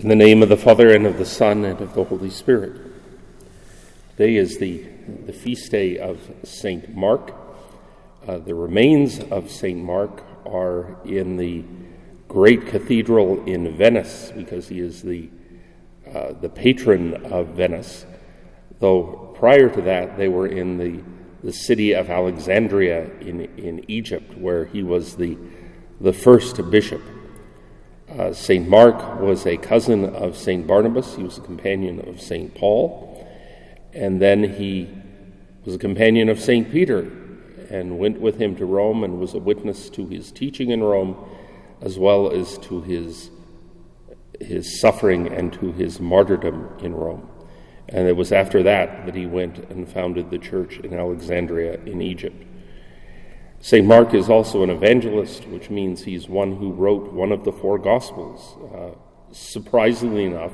In the name of the Father, and of the Son, and of the Holy Spirit. Today is the, the feast day of St. Mark. Uh, the remains of St. Mark are in the great cathedral in Venice because he is the, uh, the patron of Venice. Though prior to that, they were in the, the city of Alexandria in, in Egypt, where he was the, the first bishop. Uh, St. Mark was a cousin of St. Barnabas. He was a companion of St. Paul. And then he was a companion of St. Peter and went with him to Rome and was a witness to his teaching in Rome as well as to his, his suffering and to his martyrdom in Rome. And it was after that that he went and founded the church in Alexandria in Egypt. St. Mark is also an evangelist, which means he's one who wrote one of the four Gospels. Uh, surprisingly enough,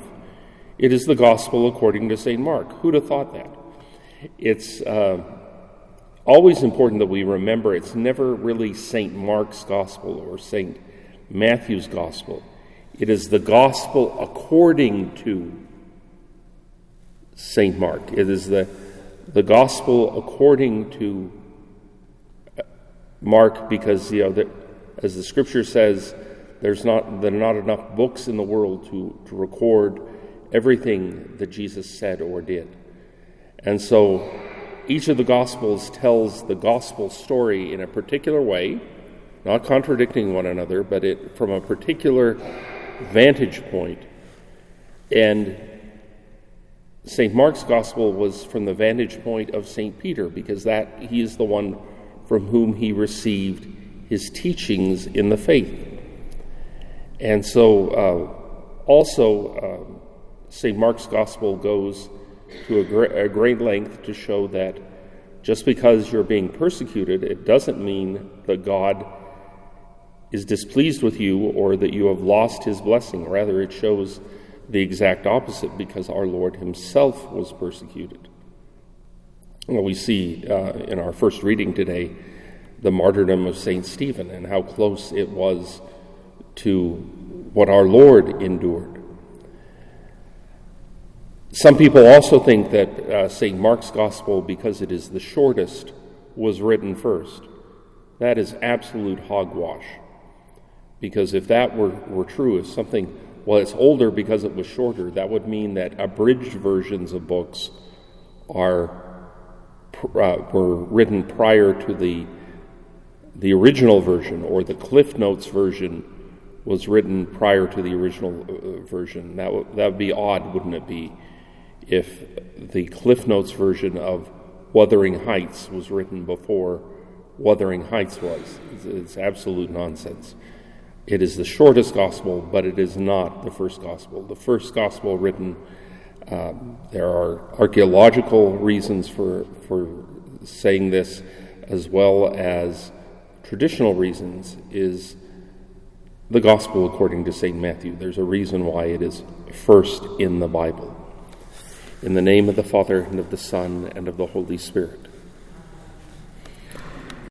it is the Gospel according to St. Mark. Who'd have thought that? It's uh, always important that we remember it's never really St. Mark's Gospel or St. Matthew's Gospel. It is the Gospel according to St. Mark. It is the, the Gospel according to Mark because, you know, that, as the scripture says, there's not, there are not enough books in the world to, to record everything that Jesus said or did. And so each of the Gospels tells the Gospel story in a particular way, not contradicting one another, but it, from a particular vantage point. And St. Mark's Gospel was from the vantage point of St. Peter, because that he is the one from whom he received his teachings in the faith. And so, uh, also, uh, St. Mark's Gospel goes to a, a great length to show that just because you're being persecuted, it doesn't mean that God is displeased with you or that you have lost his blessing. Rather, it shows the exact opposite because our Lord himself was persecuted. Well, we see uh, in our first reading today the martyrdom of St. Stephen and how close it was to what our Lord endured. Some people also think that uh, St. Mark's Gospel, because it is the shortest, was written first. That is absolute hogwash. Because if that were, were true, if something, well, it's older because it was shorter, that would mean that abridged versions of books are uh, were written prior to the the original version or the Cliff Notes version was written prior to the original uh, version. That would that would be odd, wouldn't it be, if the Cliff Notes version of Wuthering Heights was written before Wuthering Heights was. It's, it's absolute nonsense. It is the shortest gospel, but it is not the first gospel. The first gospel written um, there are archaeological reasons for, for saying this, as well as traditional reasons, is the gospel according to St. Matthew. There's a reason why it is first in the Bible. In the name of the Father, and of the Son, and of the Holy Spirit.